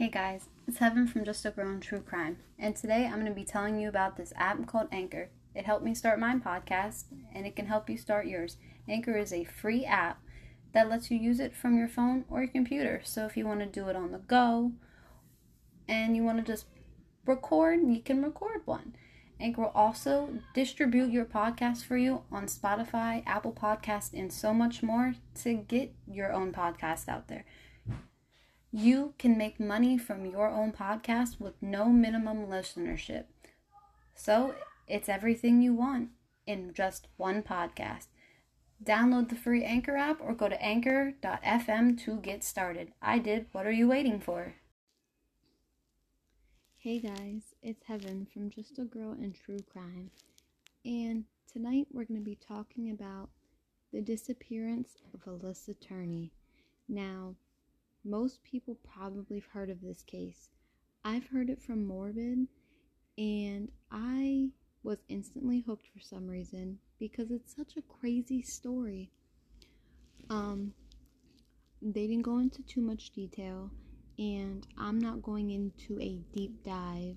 Hey guys, it's Heaven from Just a Girl in True Crime, and today I'm going to be telling you about this app called Anchor. It helped me start my podcast, and it can help you start yours. Anchor is a free app that lets you use it from your phone or your computer. So if you want to do it on the go and you want to just record, you can record one. Anchor will also distribute your podcast for you on Spotify, Apple Podcast, and so much more to get your own podcast out there. You can make money from your own podcast with no minimum listenership. So it's everything you want in just one podcast. Download the free Anchor app or go to anchor.fm to get started. I did. What are you waiting for? Hey guys, it's Heaven from Just a Girl in True Crime. And tonight we're going to be talking about the disappearance of Alissa Turney. Now, most people probably have heard of this case. I've heard it from Morbid, and I was instantly hooked for some reason because it's such a crazy story. Um, they didn't go into too much detail, and I'm not going into a deep dive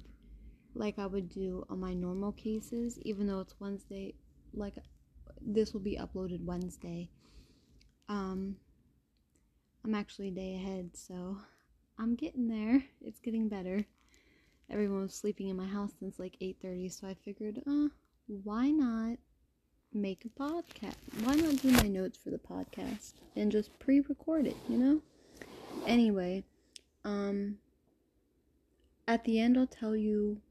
like I would do on my normal cases, even though it's Wednesday. Like, this will be uploaded Wednesday. Um, I'm actually a day ahead, so I'm getting there. It's getting better. Everyone was sleeping in my house since like 8:30, so I figured, uh, why not make a podcast? Why not do my notes for the podcast and just pre-record it, you know? Anyway, um at the end I'll tell you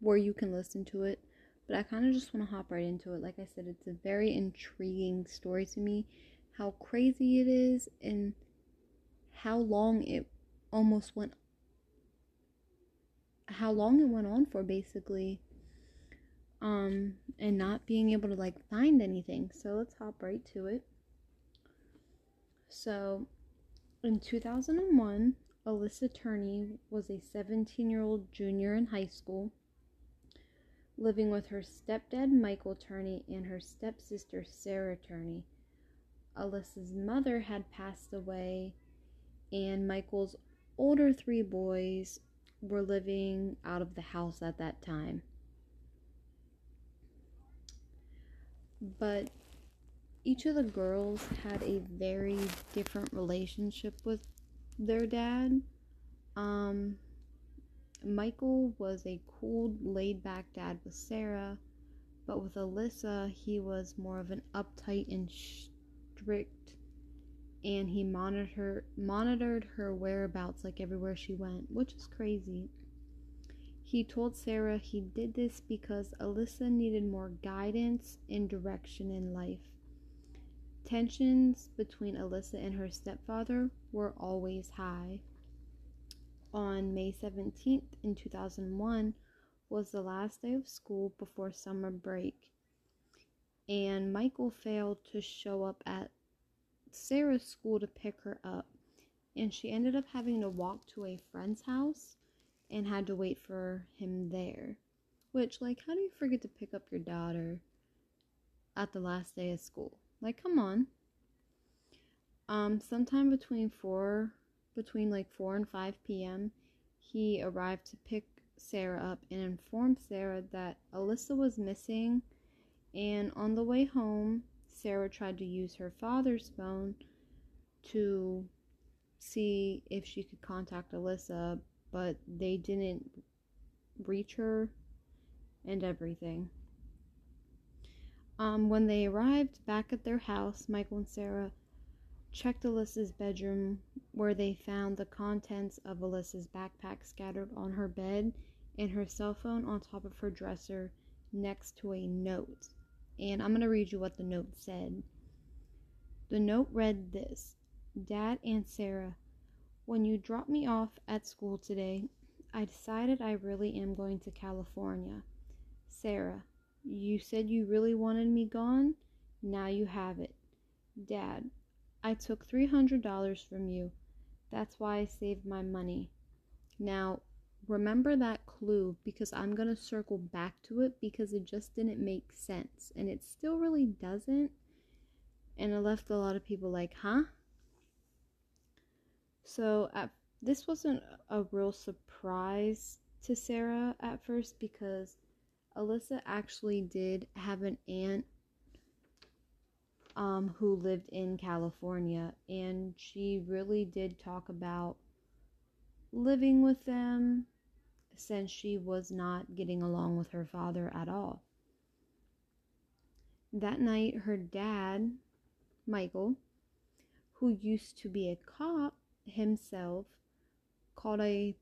where you can listen to it, but I kind of just want to hop right into it. Like I said, it's a very intriguing story to me, how crazy it is and how long it almost went how long it went on for basically um and not being able to like find anything. So let's hop right to it. So in 2001 alissa turney was a 17 year old junior in high school living with her stepdad michael turney and her stepsister sarah turney. Alissa's mother had passed away and Michael's older three boys were living out of the house at that time. But each of the girls had a very different relationship with their dad. Um, Michael was a cool, laid back dad with Sarah, but with Alissa, he was more of an uptight and strict and he monitored her, monitored her whereabouts like everywhere she went, which is crazy. He told Sarah he did this because Alissa needed more guidance and direction in life. Tensions between Alissa and her stepfather were always high. On May 17th in 2001 was the last day of school before summer break, and Michael failed to show up at Sarah's school to pick her up, and she ended up having to walk to a friend's house and had to wait for him there. Which, like, how do you forget to pick up your daughter at the last day of school? Like, come on. Um, sometime between four, between like four and five p.m., he arrived to pick Sarah up and informed Sarah that Alissa was missing. And on the way home, Sarah tried to use her father's phone to see if she could contact Alissa, but they didn't reach her and everything. Um, when they arrived back at their house, Michael and Sarah checked Alissa's bedroom where they found the contents of Alissa's backpack scattered on her bed and her cell phone on top of her dresser next to a note and I'm going to read you what the note said. The note read this Dad and Sarah, when you dropped me off at school today, I decided I really am going to California. Sarah, you said you really wanted me gone? Now you have it. Dad, I took $300 from you. That's why I saved my money. Now, remember that clue because I'm going to circle back to it because it just didn't make sense and it still really doesn't. And it left a lot of people like, huh? So at this wasn't a real surprise to Sarah at first because Alissa actually did have an aunt um, who lived in California, and she really did talk about living with them since she was not getting along with her father at all. That night, her dad, Michael, who used to be a cop himself, called a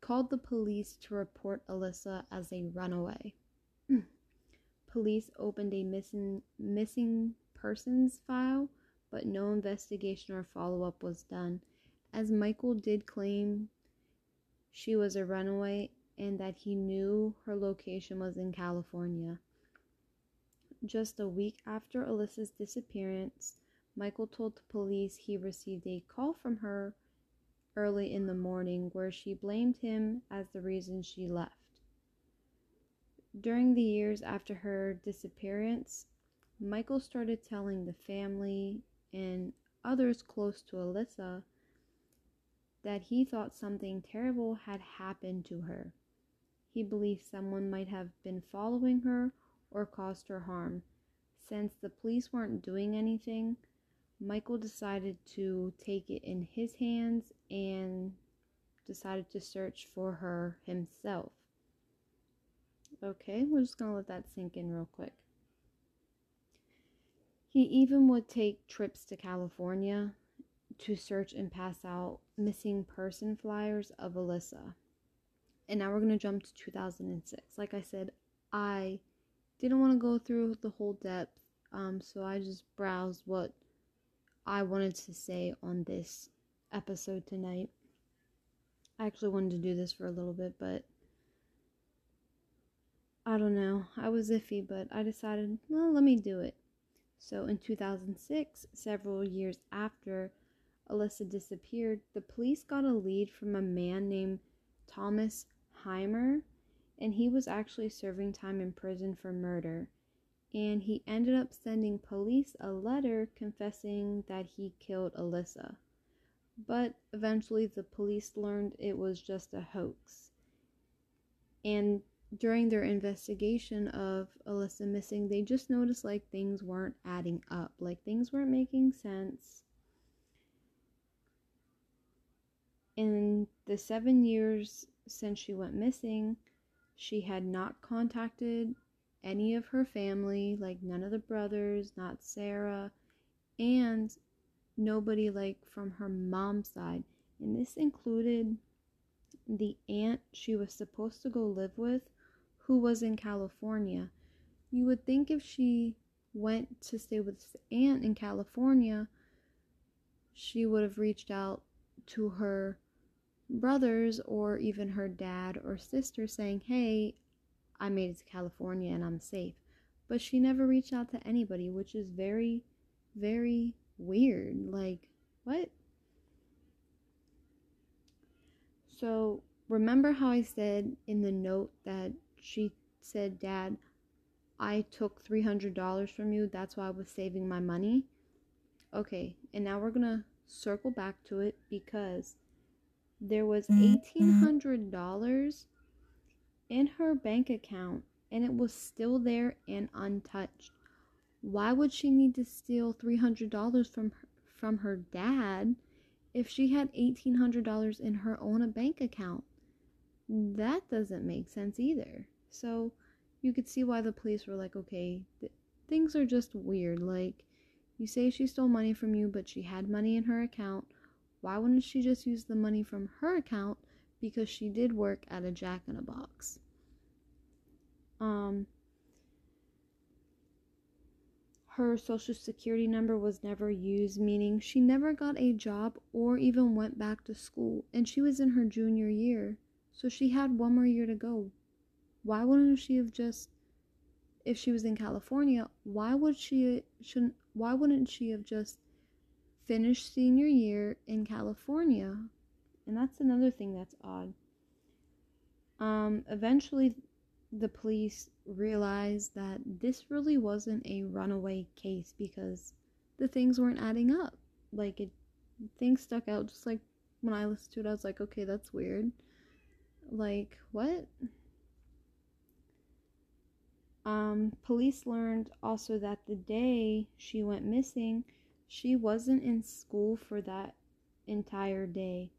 called the police to report Alissa as a runaway. police opened a missing missing persons file, but no investigation or follow-up was done as Michael did claim she was a runaway and that he knew her location was in California. Just a week after Alissa's disappearance, Michael told the police he received a call from her early in the morning where she blamed him as the reason she left. During the years after her disappearance, Michael started telling the family and others close to Alissa that he thought something terrible had happened to her. He believed someone might have been following her or caused her harm. Since the police weren't doing anything, Michael decided to take it in his hands and decided to search for her himself. Okay, we're just gonna let that sink in real quick. He even would take trips to California to search and pass out missing person flyers of Alissa. And now we're going to jump to 2006. Like I said, I didn't want to go through the whole depth, um, so I just browsed what I wanted to say on this episode tonight. I actually wanted to do this for a little bit, but I don't know. I was iffy, but I decided, well, let me do it. So in 2006, several years after Alissa disappeared, the police got a lead from a man named Thomas Heimer, and he was actually serving time in prison for murder. And he ended up sending police a letter confessing that he killed Alissa. But eventually, the police learned it was just a hoax. And during their investigation of Alissa missing, they just noticed like things weren't adding up, like things weren't making sense. In the seven years since she went missing, she had not contacted any of her family, like none of the brothers, not Sarah, and nobody like from her mom's side. And this included the aunt she was supposed to go live with, who was in California. You would think if she went to stay with this aunt in California, she would have reached out to her brothers or even her dad or sister saying, Hey, I made it to California and I'm safe. But she never reached out to anybody, which is very, very weird. Like, what? So, remember how I said in the note that she said, Dad, I took $300 from you. That's why I was saving my money. Okay, and now we're gonna circle back to it because there was $1,800 mm-hmm. in her bank account and it was still there and untouched. Why would she need to steal $300 from her, from her dad if she had $1,800 in her own bank account? That doesn't make sense either. So you could see why the police were like, okay, th- things are just weird. Like, you say she stole money from you, but she had money in her account why wouldn't she just use the money from her account because she did work at a Jack in a Box? Um, her social security number was never used, meaning she never got a job or even went back to school, and she was in her junior year, so she had one more year to go. Why wouldn't she have just if she was in California, why would she shouldn't why wouldn't she have just finished senior year in California. And that's another thing that's odd. Um, eventually, the police realized that this really wasn't a runaway case because the things weren't adding up. Like, it, things stuck out just like when I listened to it, I was like, okay, that's weird. Like, what? Um, police learned also that the day she went missing, she wasn't in school for that entire day.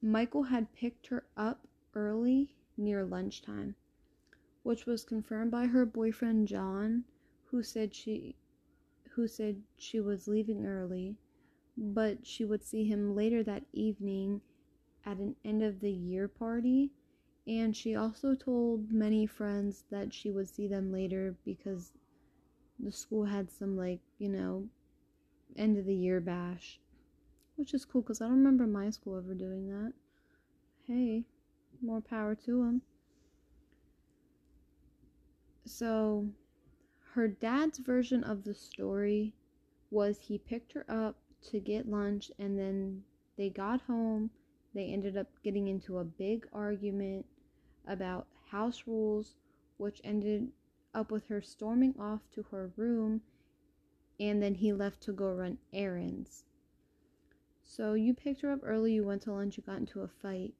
Michael had picked her up early near lunchtime, which was confirmed by her boyfriend John, who said she who said she was leaving early, but she would see him later that evening at an end of the year party and she also told many friends that she would see them later because the school had some, like, you know, end of the year bash. Which is cool because I don't remember my school ever doing that. Hey, more power to them. So, her dad's version of the story was he picked her up to get lunch and then they got home. They ended up getting into a big argument about house rules, which ended up with her storming off to her room, and then he left to go run errands. So you picked her up early, you went to lunch, you got into a fight.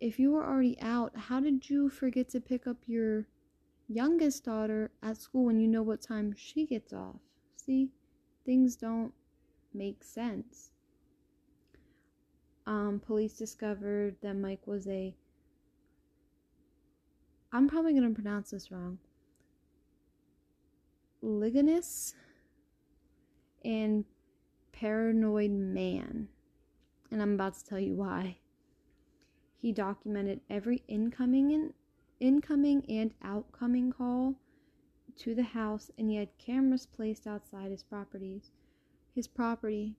If you were already out, how did you forget to pick up your youngest daughter at school when you know what time she gets off? See, things don't make sense. Um, police discovered that Mike was a I'm probably going to pronounce this wrong. Ligonous and paranoid man. And I'm about to tell you why. He documented every incoming and incoming and outcoming call to the house and he had cameras placed outside his properties. His property.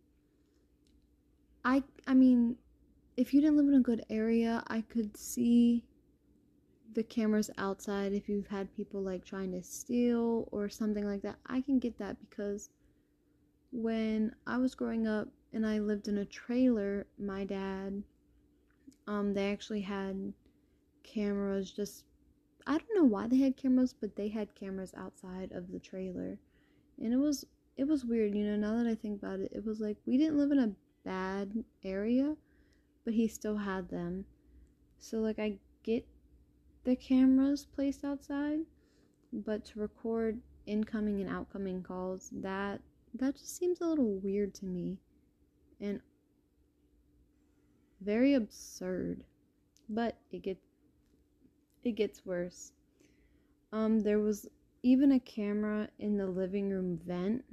I I mean, if you didn't live in a good area, I could see the cameras outside if you've had people like trying to steal or something like that. I can get that because when I was growing up and I lived in a trailer, my dad um they actually had cameras just I don't know why they had cameras, but they had cameras outside of the trailer. And it was it was weird, you know, now that I think about it. It was like we didn't live in a bad area, but he still had them. So like I get the cameras placed outside, but to record incoming and outgoing calls, that that just seems a little weird to me and very absurd. But it gets it gets worse. Um there was even a camera in the living room vent,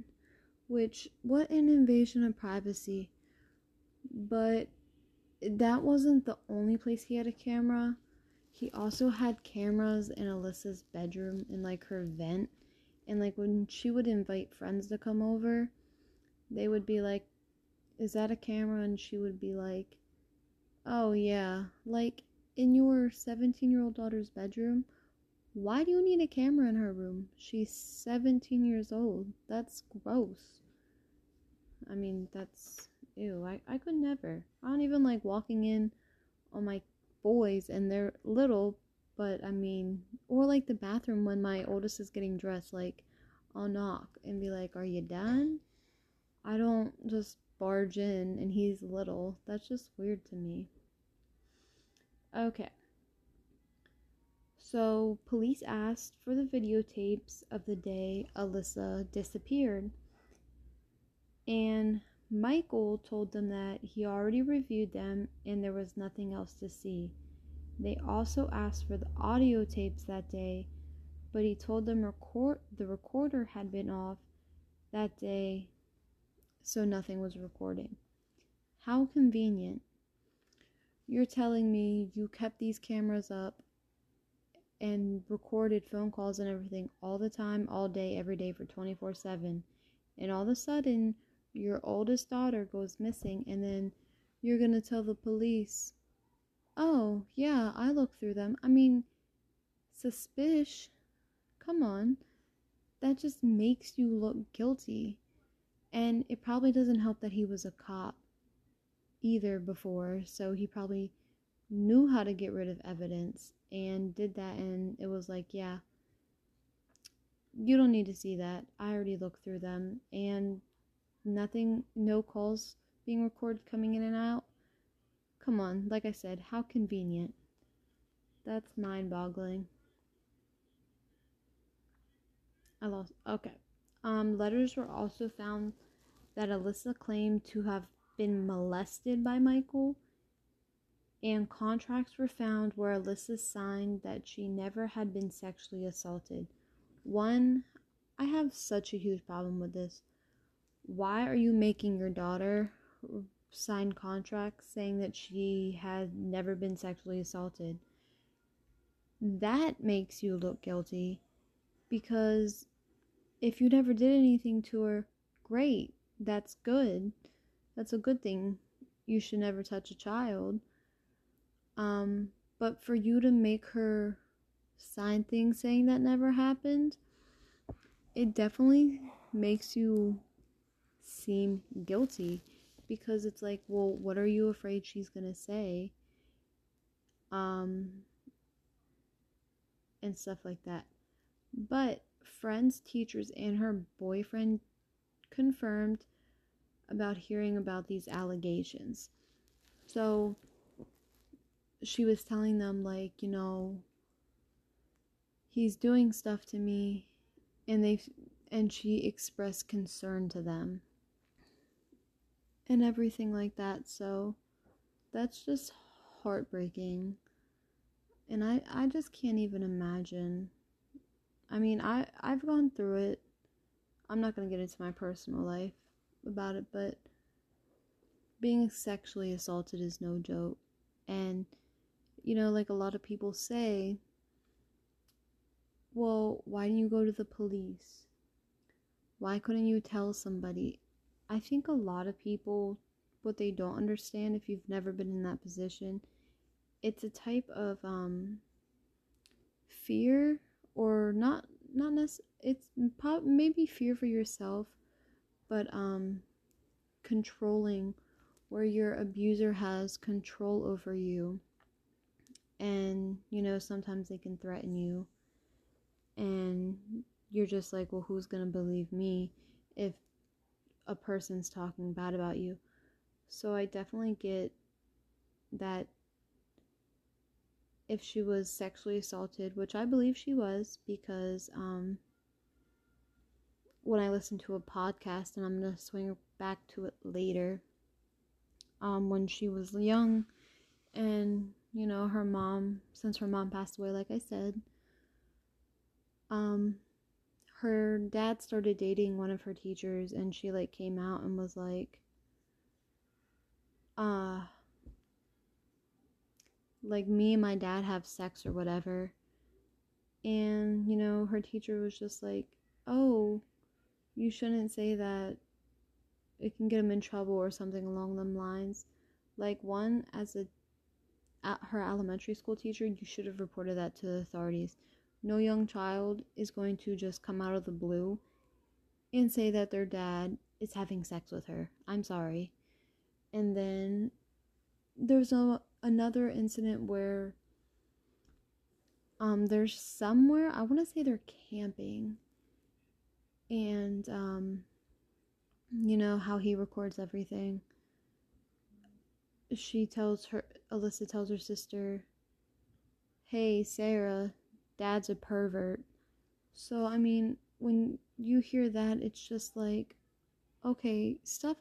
which what an invasion of privacy. But that wasn't the only place he had a camera. He also had cameras in Alissa's bedroom in like her vent. And like when she would invite friends to come over, they would be like, Is that a camera? And she would be like, Oh, yeah. Like in your 17 year old daughter's bedroom, why do you need a camera in her room? She's 17 years old. That's gross. I mean, that's ew. I, I could never. I don't even like walking in on my boys and they're little, but I mean, or like the bathroom when my oldest is getting dressed, like I'll knock and be like, Are you done? I don't just barge in and he's little. That's just weird to me. Okay. So, police asked for the videotapes of the day Alissa disappeared. And Michael told them that he already reviewed them and there was nothing else to see. They also asked for the audio tapes that day, but he told them record the recorder had been off that day, so nothing was recording. How convenient. You're telling me you kept these cameras up and recorded phone calls and everything all the time, all day, every day for 24 7. And all of a sudden, your oldest daughter goes missing and then you're going to tell the police, oh, yeah, I looked through them. I mean, suspicious. Come on. That just makes you look guilty. And it probably doesn't help that he was a cop either before, so he probably knew how to get rid of evidence and did that and it was like, yeah, you don't need to see that. I already looked through them and nothing, no calls being recorded coming in and out. Come on, like I said, how convenient. That's mind boggling. I lost. Okay. Um, letters were also found that Alissa claimed to have been molested by Michael, and contracts were found where Alissa signed that she never had been sexually assaulted. One, I have such a huge problem with this. Why are you making your daughter sign contracts saying that she had never been sexually assaulted? That makes you look guilty because if you never did anything to her, great. That's good. That's a good thing. You should never touch a child. Um, but for you to make her sign things saying that never happened, it definitely makes you seem guilty because it's like, well, what are you afraid she's going to say? Um and stuff like that. But friends, teachers, and her boyfriend confirmed about hearing about these allegations. So she was telling them, like, you know, he's doing stuff to me, and they and she expressed concern to them and everything like that. So that's just heartbreaking. And I I just can't even imagine I mean, I I've gone through it. I'm not going to get into my personal life about it, but being sexually assaulted is no joke. And you know, like a lot of people say, well, why didn't you go to the police? Why couldn't you tell somebody? I think a lot of people what they don't understand if you've never been in that position, it's a type of um fear or not not necessarily it's pop, maybe fear for yourself but um controlling where your abuser has control over you. And you know sometimes they can threaten you. And you're just like well who's going to believe me if a person's talking bad about you. So i definitely get that if she was sexually assaulted, which I believe she was because um, when I listened to a podcast, and I'm going to swing back to it later, um, when she was young, and you know, her mom, since her mom passed away, like I said, um, her dad started dating one of her teachers, and she like came out and was like, uh, like me and my dad have sex or whatever. And, you know, her teacher was just like, oh, you shouldn't say that. It can get him in trouble or something along them lines. Like, one, as a at her elementary school teacher, you should have reported that to the authorities. No young child is going to just come out of the blue and say that their dad is having sex with her. I'm sorry. And then there's a another incident where um there's somewhere I want to say they're camping and um you know how he records everything she tells her Alissa tells her sister hey Sarah dad's a pervert. So I mean when you hear that it's just like okay stuff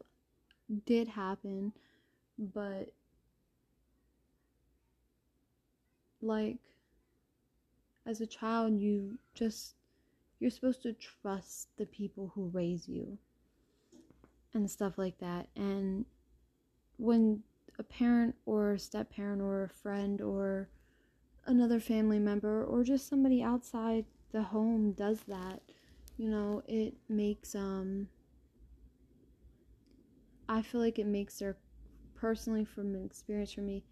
did happen but like as a child you just you're supposed to trust the people who raise you and stuff like that. And when a parent or step parent or a friend or another family member or just somebody outside the home does that you know it makes um i feel like it makes their personally from experience for me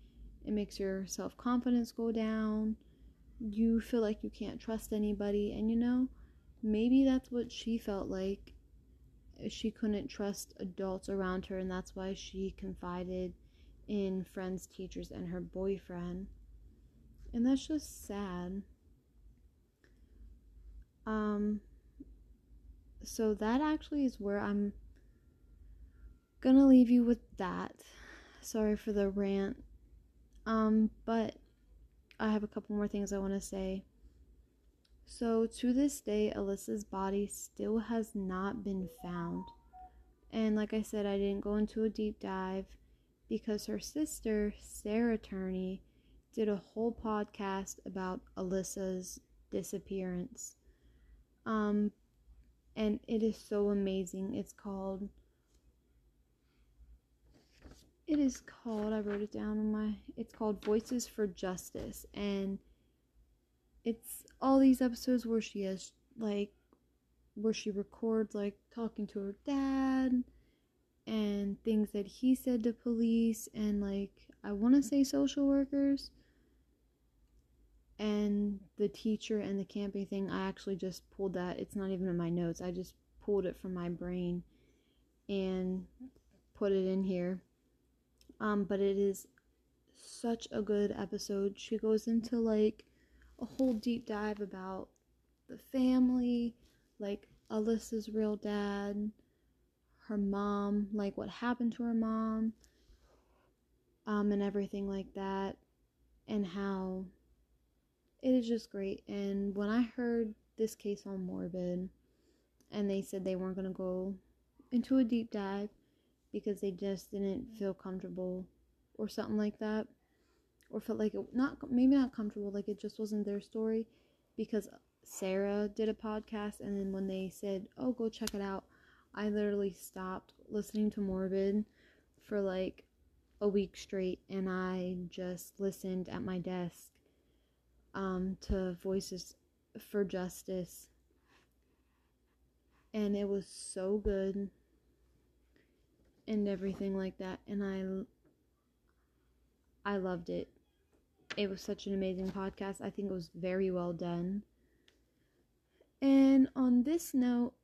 it makes your self confidence go down. You feel like you can't trust anybody. And you know, maybe that's what she felt like. She couldn't trust adults around her, and that's why she confided in friends, teachers, and her boyfriend. And that's just sad. Um, so that actually is where I'm gonna leave you with that. Sorry for the rant. Um, but I have a couple more things I want to say. So, to this day, Alissa's body still has not been found. And like I said, I didn't go into a deep dive because her sister, Sarah Turney, did a whole podcast about Alissa's disappearance. Um, and it is so amazing. It's called it is called I wrote it down on my it's called Voices for Justice and it's all these episodes where she has like where she records like talking to her dad and things that he said to police and like I want to say social workers and the teacher and the camping thing I actually just pulled that it's not even in my notes I just pulled it from my brain and put it in here. Um but it is such a good episode. She goes into like a whole deep dive about the family like Alissa's real dad her mom like what happened to her mom um and everything like that and how it is just great. And when I heard this case on Morbid, and they said they weren't going to go into a deep dive because they just didn't feel comfortable or something like that, or felt like it not maybe not comfortable, like it just wasn't their story because Sarah did a podcast, and then when they said, "Oh, go check it out," I literally stopped listening to Morbid for like a week straight, and I just listened at my desk um, to Voices for Justice. And it was so good and everything like that. And I I loved it. It was such an amazing podcast. I think it was very well done. And on this note,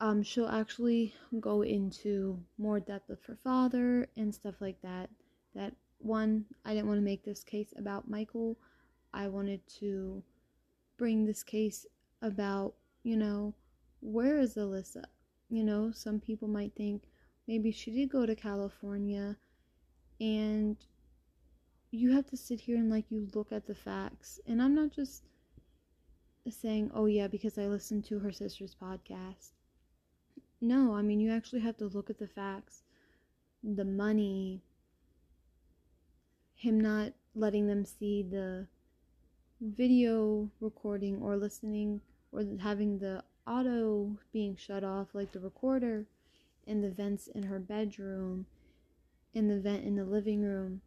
um, she'll actually go into more depth of her father and stuff like that. That one, I didn't want to make this case about Michael I wanted to bring this case about, you know, where is Alissa? You know, some people might think maybe she did go to California and you have to sit here and like you look at the facts. And I'm not just saying, oh yeah, because I listened to her sister's podcast. No, I mean, you actually have to look at the facts. The money, him not letting them see the video recording or listening or having the auto being shut off, like the recorder, and the vents in her bedroom, and the vent in the living room,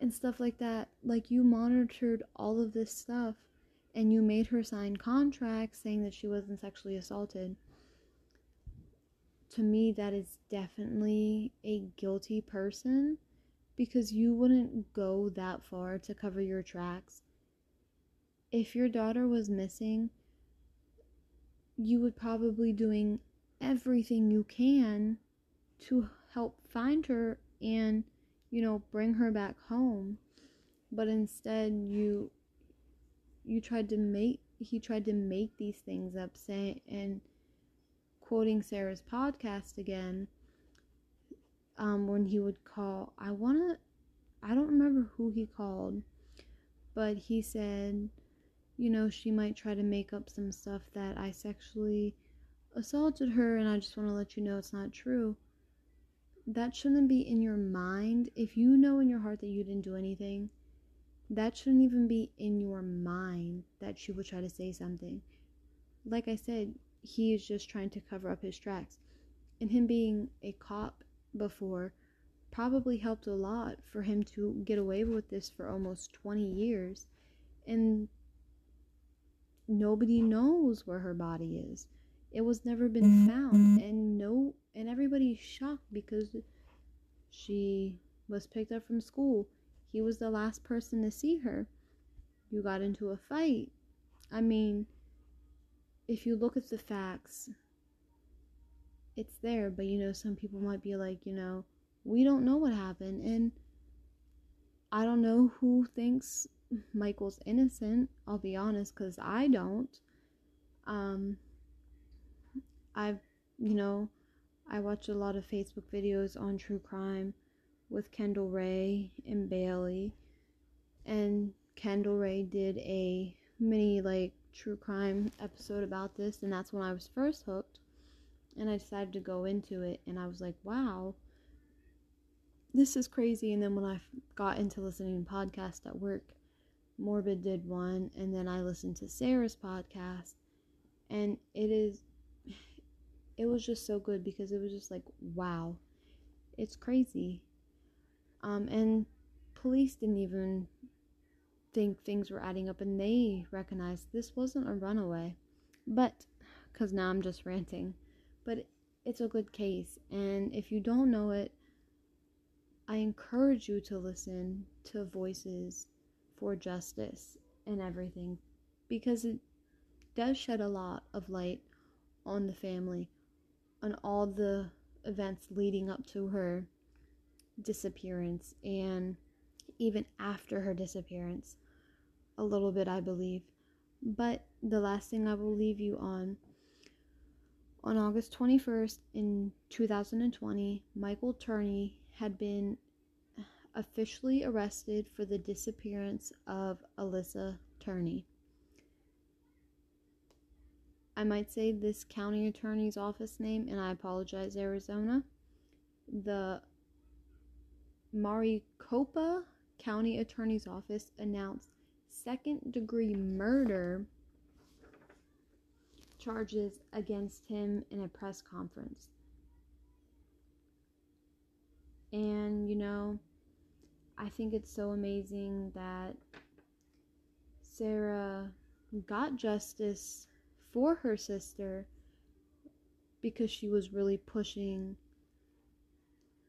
and stuff like that. Like, you monitored all of this stuff and you made her sign contracts saying that she wasn't sexually assaulted. To me, that is definitely a guilty person because you wouldn't go that far to cover your tracks if your daughter was missing, you would probably doing everything you can to help find her and you know bring her back home. But instead you you tried to make he tried to make these things up saying and quoting Sarah's podcast again um when he would call I want to I don't remember who he called but he said you know, she might try to make up some stuff that I sexually assaulted her and I just want to let you know it's not true. That shouldn't be in your mind. If you know in your heart that you didn't do anything, that shouldn't even be in your mind that she would try to say something. Like I said, he is just trying to cover up his tracks. And him being a cop before probably helped a lot for him to get away with this for almost 20 years. And nobody knows where her body is. It was never been mm-hmm. found mm-hmm. and no and everybody's shocked because she was picked up from school. He was the last person to see her. You got into a fight. I mean, if you look at the facts, it's there, but you know, some people might be like, you know, we don't know what happened. And I don't know who thinks Michael's innocent, I'll be honest, because I don't. Um, I've, you know, I watch a lot of Facebook videos on true crime with Kendall Rae and Bailey. And Kendall Rae did a mini like true crime episode about this and that's when I was first hooked and I decided to go into it and I was like, "Wow, this is crazy." And then when I got into listening to podcasts at work, Morbid did one and then I listened to Sarah's podcast and it is it was just so good because it was just like, "Wow. It's crazy." Um and police didn't even think things were adding up and they recognized this wasn't a runaway. But, because now I'm just ranting, but it's a good case. And if you don't know it, I encourage you to listen to voices for justice and everything because it does shed a lot of light on the family, on all the events leading up to her disappearance and even after her disappearance a little bit, I believe. But the last thing I will leave you on on August 21st in 2020, Michael Turney had been officially arrested for the disappearance of Alissa Turney. I might say this county attorney's office name, and I apologize, Arizona. The Maricopa County Attorney's Office announced second degree murder charges against him in a press conference. And, you know, I think it's so amazing that Sarah got justice for her sister because she was really pushing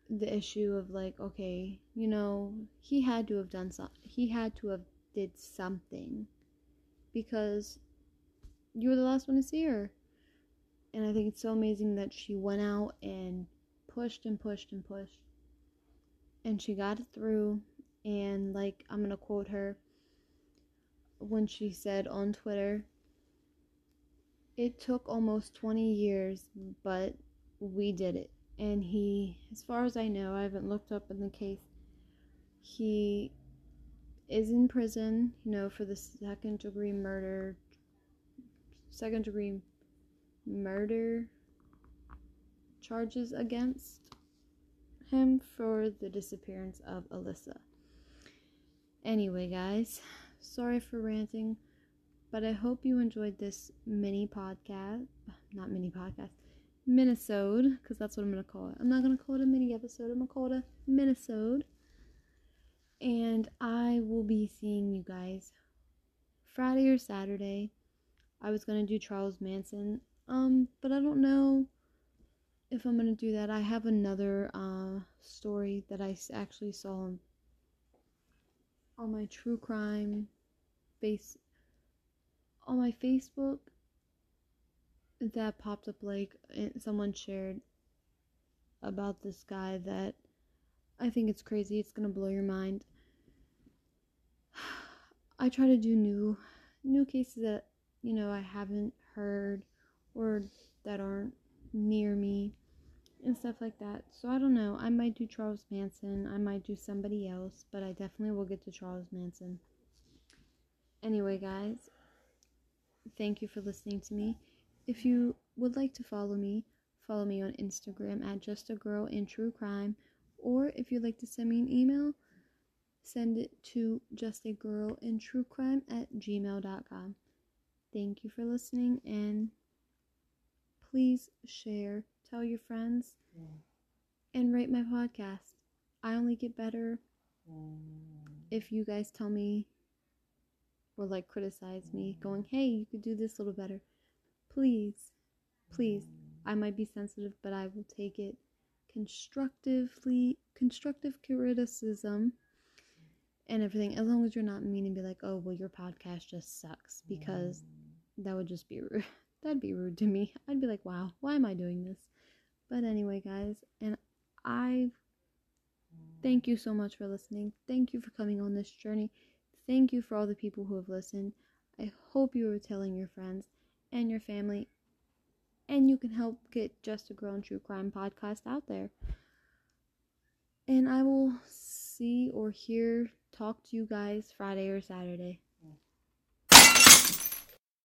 the issue of like okay you know he had to have done something he had to have did something because you were the last one to see her. And I think it's so amazing that she went out and pushed and pushed and pushed. And she got it through. And, like, I'm to quote her when she said on Twitter, It took almost 20 years, but we did it. And he, as far as I know, I haven't looked up in the case, he is in prison, you know, for the second degree murder, second degree murder charges against him for the disappearance of Alissa. Anyway, guys, sorry for ranting, but I hope you enjoyed this mini podcast. Not mini podcast, minisode, because that's what I'm gonna call it. I'm not gonna call it a mini episode. I'm gonna call it a minisode. And I will be seeing you guys Friday or Saturday. I was going to do Charles Manson, um, but I don't know if I'm to do that. I have another uh, story that I actually saw on, on my true crime face on my Facebook that popped up like someone shared about this guy that I think it's crazy. It's gonna blow your mind. I try to do new new cases that you know I haven't heard or that aren't near me and stuff like that. So I don't know. I might do Charles Manson. I might do somebody else, but I definitely will get to Charles Manson. Anyway, guys, thank you for listening to me. If you would like to follow me, follow me on Instagram at just a girl in true crime or if you'd like to send me an email, send it to justagirlintruecrime at gmail.com. Thank you for listening and please share, tell your friends, and rate my podcast. I only get better mm. if you guys tell me or like criticize me, mm. going, hey, you could do this a little better. Please, please. Mm. I might be sensitive, but I will take it constructively constructive criticism and everything as long as you're not mean and be like oh well your podcast just sucks because that would just be rude that'd be rude to me. I'd be like wow why am i doing this? But anyway guys and i thank you so much for listening. Thank you for coming on this journey. Thank you for all the people who have listened. I hope you are telling your friends and your family and you can help get Just a Girl and True Crime podcast out there. And I will see or hear, talk to you guys Friday or Saturday.